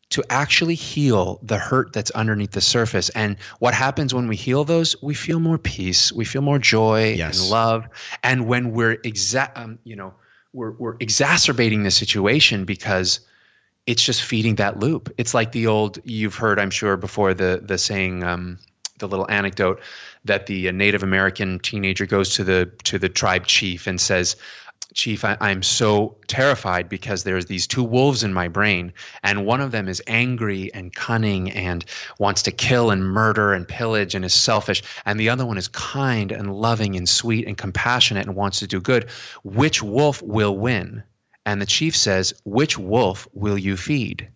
to actually heal the hurt that's underneath the surface. And what happens when we heal those? We feel more peace, we feel more joy Yes. and love. And when we're exa- um, you know, we're we're exacerbating the situation because it's just feeding that loop. It's like the old you've heard, I'm sure, before the the saying, um, the little anecdote that the Native American teenager goes to the to the tribe chief and says, Chief, I, I'm so terrified because there's these two wolves in my brain, and one of them is angry and cunning and wants to kill and murder and pillage and is selfish, and the other one is kind and loving and sweet and compassionate and wants to do good. Which wolf will win? And the chief says, Which wolf will you feed?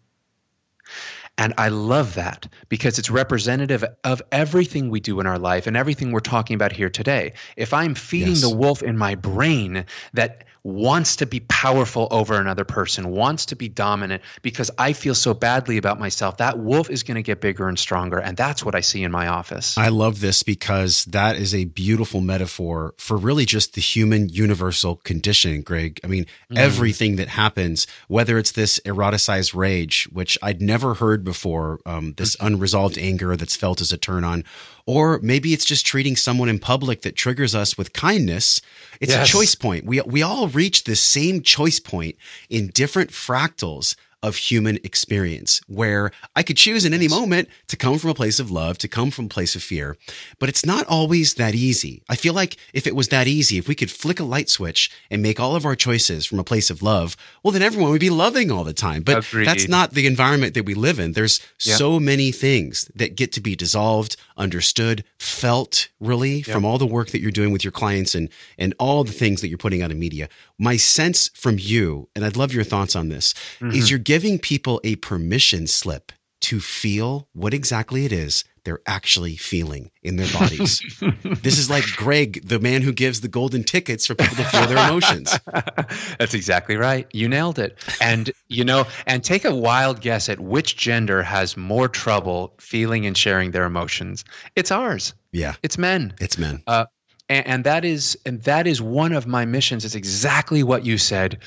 And I love that because it's representative of everything we do in our life and everything we're talking about here today. If I'm feeding Yes. the wolf in my brain that wants to be powerful over another person, wants to be dominant because I feel so badly about myself, that wolf is going to get bigger and stronger. And that's what I see in my office. I love this because that is a beautiful metaphor for really just the human universal condition, Greg. I mean, everything that happens, whether it's this eroticized rage, which I'd never heard before, um, this unresolved anger that's felt as a turn on, or maybe it's just treating someone in public that triggers us with kindness. It's Yes. a choice point. We, we all reach the same choice point in different fractals of human experience where I could choose in any moment to come from a place of love, to come from a place of fear, but it's not always that easy. I feel like if it was that easy, if we could flick a light switch and make all of our choices from a place of love, well, then everyone would be loving all the time. But Agreed. that's not the environment that we live in. There's Yeah. so many things that get to be dissolved, understood, felt really from all the work that you're doing with your clients and, and all the things that you're putting out in media. My sense from you, and I'd love your thoughts on this, is mm-hmm. you're giving people a permission slip to feel what exactly it is they're actually feeling in their bodies. this is like Greg, the man who gives the golden tickets for people to feel their emotions. That's exactly right. You nailed it. And you know, and take a wild guess at which gender has more trouble feeling and sharing their emotions. It's ours. Yeah, It's men. it's men. Uh, and, and that is and that is one of my missions. It's exactly what you said.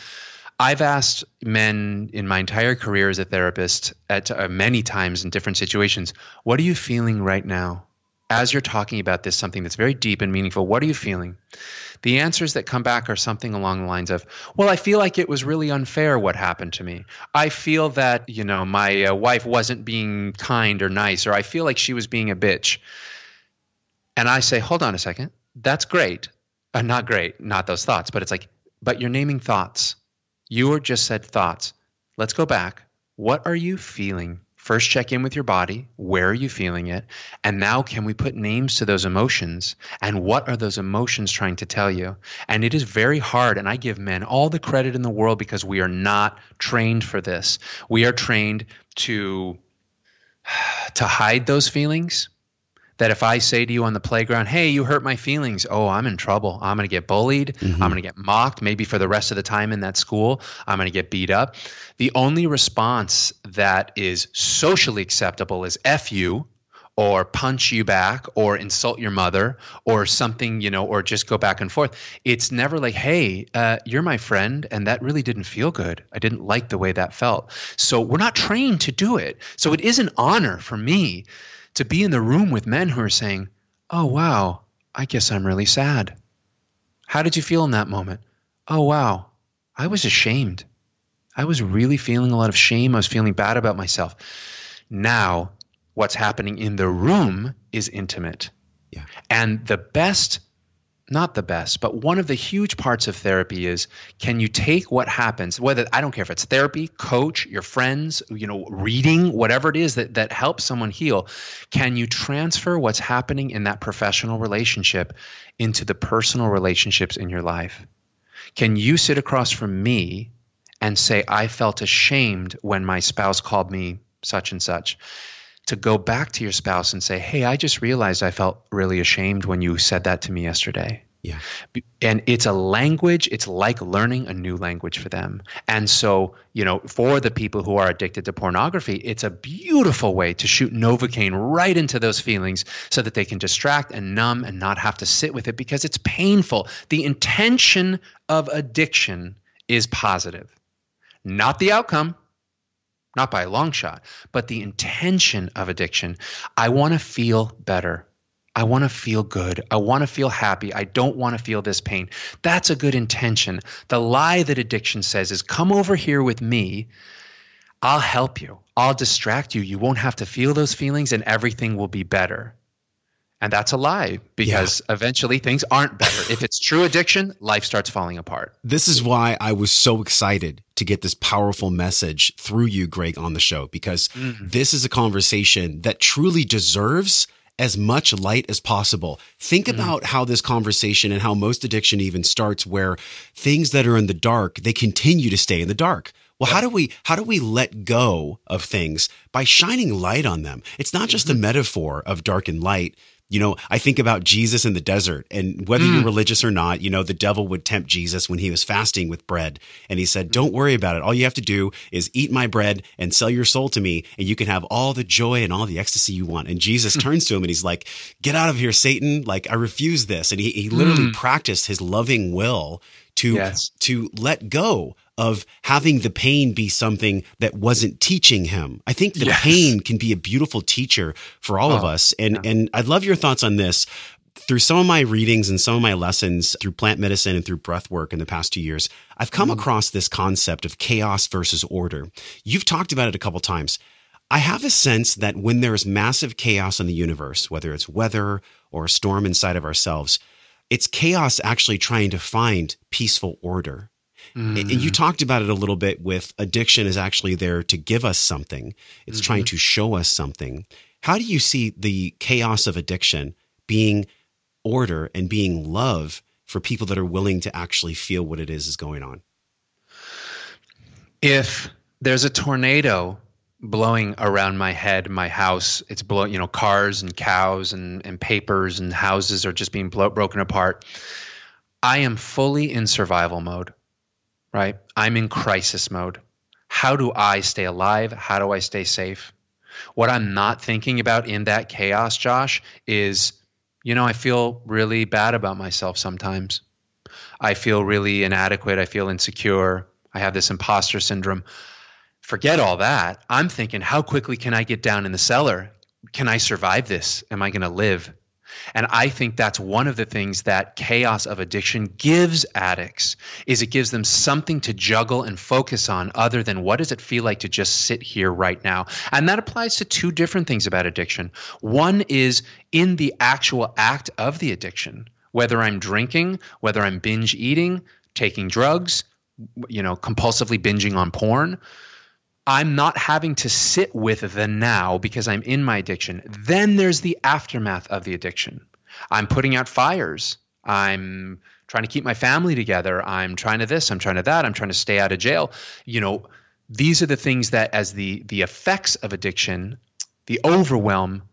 I've asked men in my entire career as a therapist at uh, many times in different situations, "What are you feeling right now?" As you're talking about this, something that's very deep and meaningful. What are you feeling? The answers that come back are something along the lines of, "Well, I feel like it was really unfair what happened to me. I feel that you know my uh, wife wasn't being kind or nice, or I feel like she was being a bitch." And I say, hold on a second. That's great. Uh, not great, not those thoughts, but it's like, but you're naming thoughts. You just said thoughts. Let's go back. What are you feeling? First, check in with your body. Where are you feeling it? And now, can we put names to those emotions? And what are those emotions trying to tell you? And it is very hard. And I give men all the credit in the world because we are not trained for this. We are trained to to hide those feelings that if I say to you on the playground, hey, you hurt my feelings, oh, I'm in trouble. I'm going to get bullied. I'm going to get mocked, maybe for the rest of the time in that school. I'm going to get beat up. The only response that is socially acceptable is F you or punch you back or insult your mother or something, you know, or just go back and forth. It's never like, hey, uh, you're my friend, and that really didn't feel good. I didn't like the way that felt. So we're not trained to do it. So it is an honor for me to be in the room with men who are saying, oh, wow, I guess I'm really sad. How did you feel in that moment? Oh, wow, I was ashamed. I was really feeling a lot of shame. I was feeling bad about myself. Now, what's happening in the room is intimate. Yeah. And the best, not the best, but one of the huge parts of therapy is can you take what happens, whether I don't care if it's therapy, coach, your friends, you know, reading, whatever it is that, that helps someone heal, can you transfer what's happening in that professional relationship into the personal relationships in your life? Can you sit across from me and say, I felt ashamed when my spouse called me such and such? To go back to your spouse and say, Hey, I just realized I felt really ashamed when you said that to me yesterday. Yeah. And it's a language, it's like learning a new language for them. And so, you know, for the people who are addicted to pornography, it's a beautiful way to shoot Novocaine right into those feelings so that they can distract and numb and not have to sit with it because it's painful. The intention of addiction is positive. not the outcome, not by a long shot, but the intention of addiction. I want to feel better. I want to feel good. I want to feel happy. I don't want to feel this pain. That's a good intention. The lie that addiction says is come over here with me. I'll help you. I'll distract you. You won't have to feel those feelings and everything will be better. And that's a lie because yeah. eventually things aren't better. if it's true addiction, life starts falling apart. This is why I was so excited to get this powerful message through you, Greg, on the show, because mm-hmm. this is a conversation that truly deserves as much light as possible. Think mm-hmm. about how this conversation and how most addiction even starts where things that are in the dark, they continue to stay in the dark. Well, how do we how do we let go of things by shining light on them? It's not just a mm-hmm. metaphor of dark and light. You know, I think about Jesus in the desert and whether mm. you're religious or not, you know, the devil would tempt Jesus when he was fasting with bread. And he said, Don't worry about it. All you have to do is eat my bread and sell your soul to me, and you can have all the joy and all the ecstasy you want. And Jesus turns to him and he's like, Get out of here, Satan. Like, I refuse this. And he, he literally mm. practiced his loving will to yes. to let go of having the pain be something that wasn't teaching him. I think the yes. pain can be a beautiful teacher for all oh, of us. And yeah. and I'd love your thoughts on this. Through some of my readings and some of my lessons through plant medicine and through breath work in the past two years, I've come mm. across this concept of chaos versus order. You've talked about it a couple times. I have a sense that when there's massive chaos in the universe, whether it's weather or a storm inside of ourselves, it's chaos actually trying to find peaceful order. Mm. And you talked about it a little bit with addiction is actually there to give us something. It's mm-hmm. trying to show us something. How do you see the chaos of addiction being order and being love for people that are willing to actually feel what it is is going on? If there's a tornado blowing around my head, my house, it's blowing, you know, cars and cows and, and papers and houses are just being blow, broken apart. I am fully in survival mode right? I'm in crisis mode. How do I stay alive? How do I stay safe? What I'm not thinking about in that chaos, Josh, is you know, I feel really bad about myself sometimes. I feel really inadequate. I feel insecure. I have this imposter syndrome. Forget all that. I'm thinking, how quickly can I get down in the cellar? Can I survive this? Am I going to live? And I think that's one of the things that chaos of addiction gives addicts is it gives them something to juggle and focus on other than what does it feel like to just sit here right now. And that applies to two different things about addiction. One is in the actual act of the addiction, whether I'm drinking, whether I'm binge eating, taking drugs, you know, compulsively binging on porn I'm not having to sit with the now because I'm in my addiction. Then there's the aftermath of the addiction. I'm putting out fires. I'm trying to keep my family together. I'm trying to this, I'm trying to that, I'm trying to stay out of jail. You know, these are the things that as the the effects of addiction, the overwhelm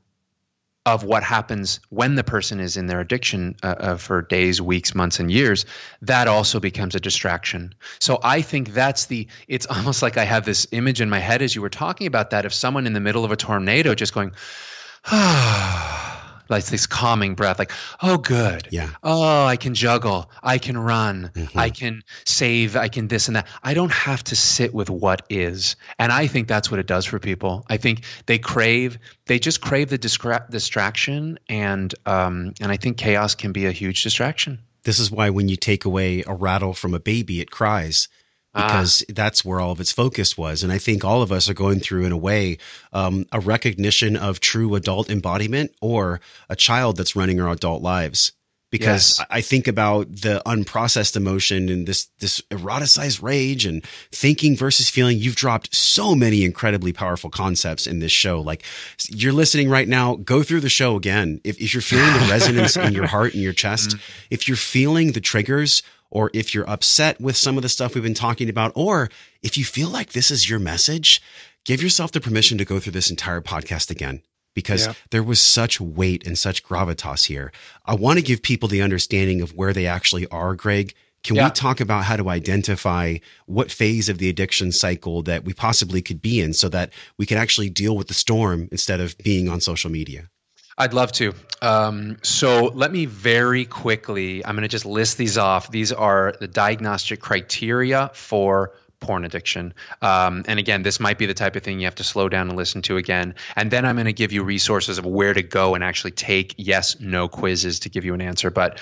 of what happens when the person is in their addiction uh, uh, for days, weeks, months, and years, that also becomes a distraction. So I think that's the, it's almost like I have this image in my head as you were talking about that of someone in the middle of a tornado just going, ah like this calming breath, like, oh, good. Yeah. Oh, I can juggle. I can run. Mm-hmm. I can save. I can this and that. I don't have to sit with what is. And I think that's what it does for people. I think they crave, they just crave the distra- distraction. And, um, and I think chaos can be a huge distraction. This is why when you take away a rattle from a baby, it cries. Ah. because ah. that's where all of its focus was. And I think all of us are going through, in a way, um, a recognition of true adult embodiment or a child that's running our adult lives. Because yes. I think about the unprocessed emotion and this this eroticized rage and thinking versus feeling. You've dropped so many incredibly powerful concepts in this show. Like you're listening right now, go through the show again. If, if you're feeling the resonance in your heart and your chest, mm-hmm. if you're feeling the triggers, or if you're upset with some of the stuff we've been talking about, or if you feel like this is your message, give yourself the permission to go through this entire podcast again because yeah. there was such weight and such gravitas here. I want to give people the understanding of where they actually are, Greg. Can yeah. we talk about how to identify what phase of the addiction cycle that we possibly could be in so that we can actually deal with the storm instead of being on social media? I'd love to. Um, so let me very quickly, I'm going to just list these off. These are the diagnostic criteria for porn addiction. Um, and again, this might be the type of thing you have to slow down and listen to again. And then I'm going to give you resources of where to go and actually take yes, no quizzes to give you an answer. But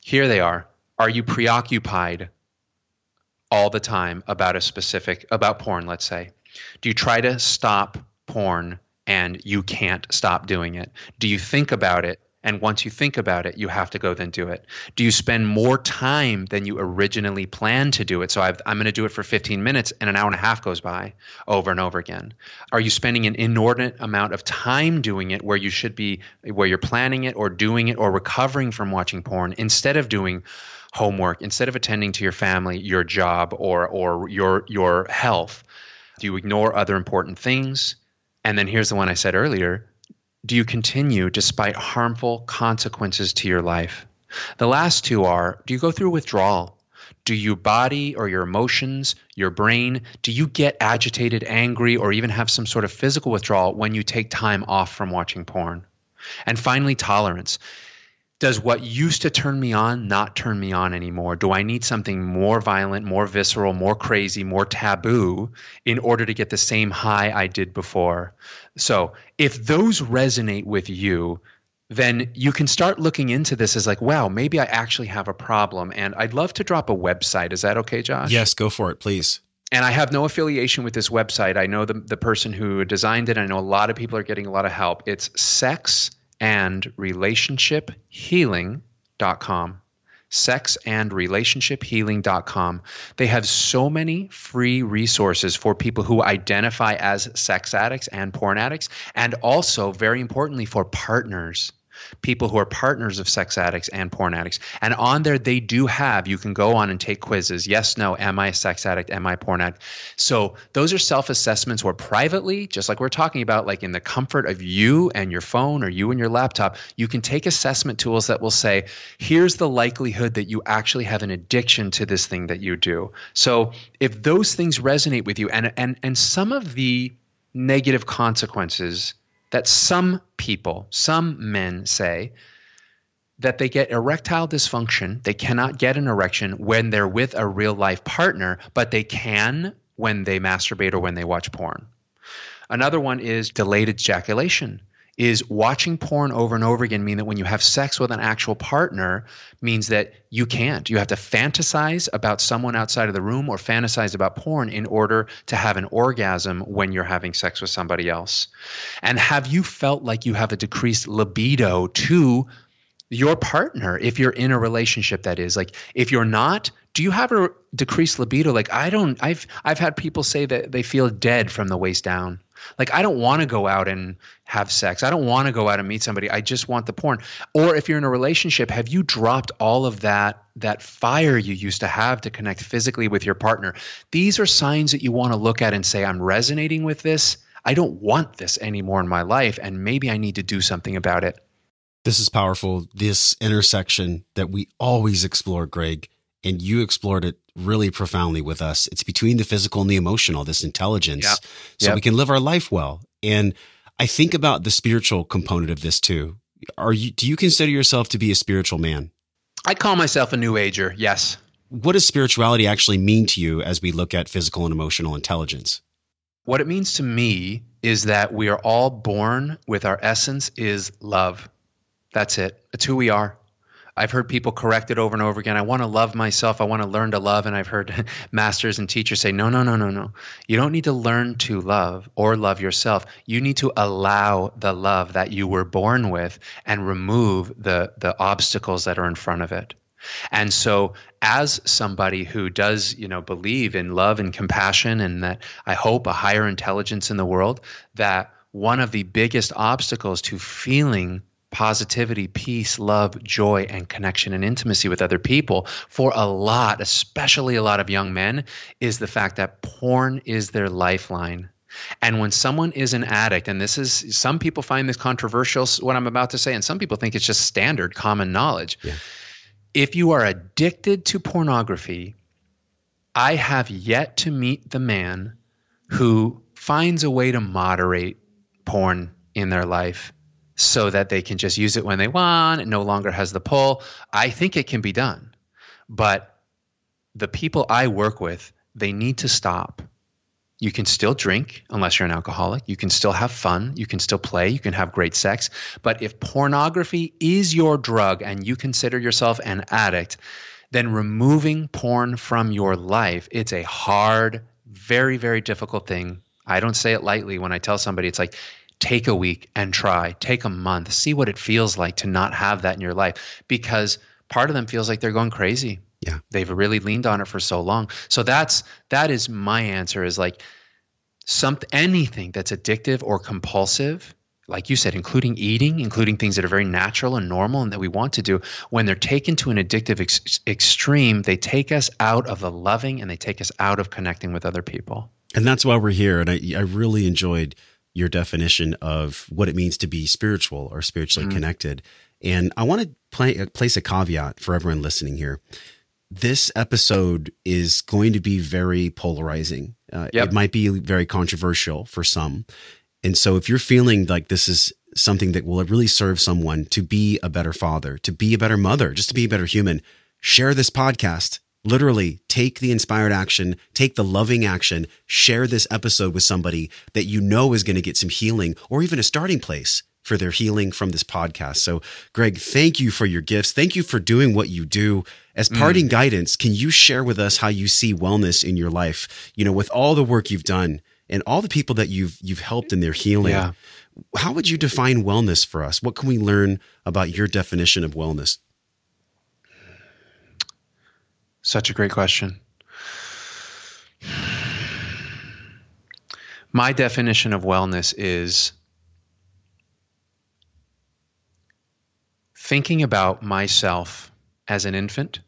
here they are. Are you preoccupied all the time about a specific, about porn, let's say? Do you try to stop porn and you can't stop doing it? Do you think about it and once you think about it, you have to go then do it. Do you spend more time than you originally planned to do it? So i am going to do it for 15 minutes and an hour and a half goes by over and over again. Are you spending an inordinate amount of time doing it where you should be, where you're planning it or doing it or recovering from watching porn instead of doing homework, instead of attending to your family, your job, or, or your, your health? Do you ignore other important things? And then here's the one I said earlier do you continue despite harmful consequences to your life? The last two are do you go through withdrawal? Do your body or your emotions, your brain, do you get agitated, angry, or even have some sort of physical withdrawal when you take time off from watching porn? And finally, tolerance does what used to turn me on not turn me on anymore? Do I need something more violent, more visceral, more crazy, more taboo in order to get the same high I did before? So, if those resonate with you, then you can start looking into this as like, wow, maybe I actually have a problem. And I'd love to drop a website. Is that okay, Josh? Yes, go for it, please. And I have no affiliation with this website. I know the, the person who designed it. I know a lot of people are getting a lot of help. It's sex and relationshiphealing.com sex and relationshiphealing.com they have so many free resources for people who identify as sex addicts and porn addicts and also very importantly for partners people who are partners of sex addicts and porn addicts. And on there, they do have, you can go on and take quizzes. Yes, no, am I a sex addict? Am I a porn addict? So those are self assessments where privately, just like we're talking about, like in the comfort of you and your phone or you and your laptop, you can take assessment tools that will say, here's the likelihood that you actually have an addiction to this thing that you do. So if those things resonate with you and and and some of the negative consequences that some people, some men say that they get erectile dysfunction. They cannot get an erection when they're with a real life partner, but they can when they masturbate or when they watch porn. Another one is delayed ejaculation is watching porn over and over again mean that when you have sex with an actual partner means that you can't. You have to fantasize about someone outside of the room or fantasize about porn in order to have an orgasm when you're having sex with somebody else. And have you felt like you have a decreased libido to your partner if you're in a relationship that is? Like if you're not do you have a decreased libido? Like i don't i've i've had people say that they feel dead from the waist down like I don't want to go out and have sex. I don't want to go out and meet somebody. I just want the porn. Or if you're in a relationship, have you dropped all of that that fire you used to have to connect physically with your partner? These are signs that you want to look at and say I'm resonating with this. I don't want this anymore in my life and maybe I need to do something about it. This is powerful. This intersection that we always explore, Greg, and you explored it really profoundly with us. It's between the physical and the emotional, this intelligence, yeah. so we can live our life well. And I think about the spiritual component of this too. Are you? Do you consider yourself to be a spiritual man? I call myself a new ager. Yes. What does spirituality actually mean to you as we look at physical and emotional intelligence? What it means to me is that we are all born with our essence is love. That's it. It's who we are. I've heard people correct it over and over again. I want to love myself. I want to learn to love. And I've heard masters and teachers say, no, no, no, no, no. You don't need to learn to love or love yourself. You need to allow the love that you were born with and remove the, the obstacles that are in front of it. And so as somebody who does, you know, believe in love and compassion and that I hope a higher intelligence in the world, that one of the biggest obstacles to feeling positivity, peace, love, joy, and connection and intimacy with other people for a lot, especially a lot of young men, is the fact that porn is their lifeline. And when someone is an addict, and this is some people find this controversial, what I'm about to say, and some people think it's just standard common knowledge. Yeah. If you are addicted to pornography, I have yet to meet the man who finds a way to moderate porn in their life so that they can just use it when they want. It no longer has the pull. I think it can be done. But the people I work with they need to stop. You can still drink unless you're an alcoholic. You can still have fun. You can still play. You can have great sex. But if pornography is your drug and you consider yourself an addict, then removing porn from your life, it's a hard, very, very difficult thing. I don't say it lightly when I tell somebody it's like, take a week and try, take a month, see what it feels like to not have that in your life because part of them feels like they're going crazy Yeah. they've really leaned on it for so long so that's that is my answer is like something anything that's addictive or compulsive like you said including eating including things that are very natural and normal and that we want to do when they're taken to an addictive ex- extreme they take us out of the loving and they take us out of connecting with other people And that's why we're here. And I, I really enjoyed your definition of what it means to be spiritual or spiritually Mm-hmm. connected. And I want to play, place a caveat for everyone listening here. This episode is going to be very polarizing. Uh, Yep. It might be very controversial for some. And so if you're feeling like this is something that will really serve someone to be a better father, to be a better mother, just to be a better human, share this podcast. Literally take the inspired action, take the loving action, share this episode with somebody that you know is going to get some healing or even a starting place for their healing from this podcast. So, Greg, thank you for your gifts. Thank you for doing what you do. As mm. parting guidance, can you share with us how you see wellness in your life? You know, with all the work you've done and all the people that you've you've helped in their healing. Yeah. How would you define wellness for us? What can we learn about your definition of wellness? Such a great question. My definition of wellness is thinking about myself as an infant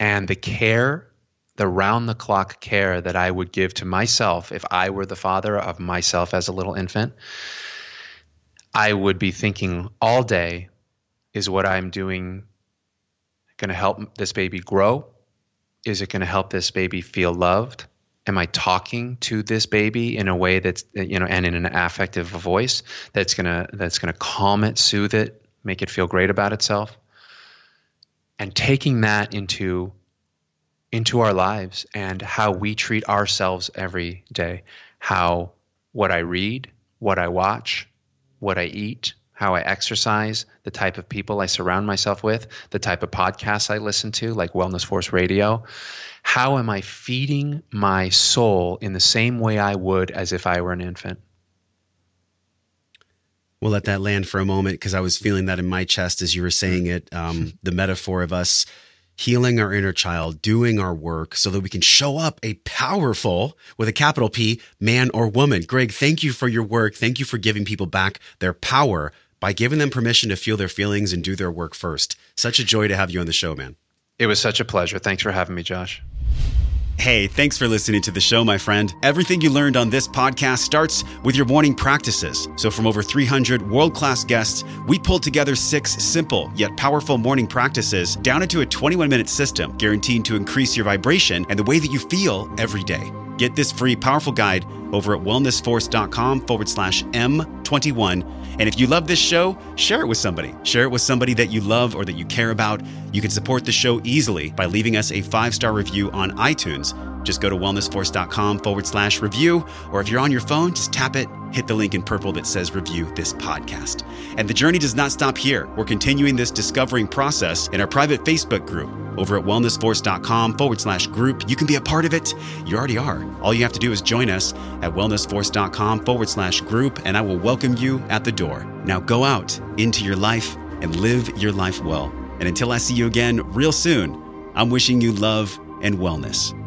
and the care, the round the clock care that I would give to myself if I were the father of myself as a little infant. I would be thinking all day is what I'm doing going to help this baby grow? Is it going to help this baby feel loved? Am I talking to this baby in a way that's you know and in an affective voice that's going to that's to calm it, soothe it, make it feel great about itself? And taking that into into our lives and how we treat ourselves every day, how what I read, what I watch, what I eat, how I exercise, the type of people I surround myself with, the type of podcasts I listen to, like Wellness Force Radio. How am I feeding my soul in the same way I would as if I were an infant? We'll let that land for a moment because I was feeling that in my chest as you were saying it. Um, the metaphor of us healing our inner child, doing our work so that we can show up a powerful, with a capital P, man or woman. Greg, thank you for your work. Thank you for giving people back their power by giving them permission to feel their feelings and do their work first. Such a joy to have you on the show, man. It was such a pleasure. Thanks for having me, Josh. Hey, thanks for listening to the show, my friend. Everything you learned on this podcast starts with your morning practices. So, from over 300 world class guests, we pulled together six simple yet powerful morning practices down into a 21 minute system guaranteed to increase your vibration and the way that you feel every day. Get this free, powerful guide over at wellnessforce.com forward slash M21. And if you love this show, share it with somebody. Share it with somebody that you love or that you care about. You can support the show easily by leaving us a five star review on iTunes. Just go to wellnessforce.com forward slash review. Or if you're on your phone, just tap it, hit the link in purple that says review this podcast. And the journey does not stop here. We're continuing this discovering process in our private Facebook group over at wellnessforce.com forward slash group. You can be a part of it. You already are. All you have to do is join us at wellnessforce.com forward slash group, and I will welcome you at the door. Now go out into your life and live your life well. And until I see you again real soon, I'm wishing you love and wellness.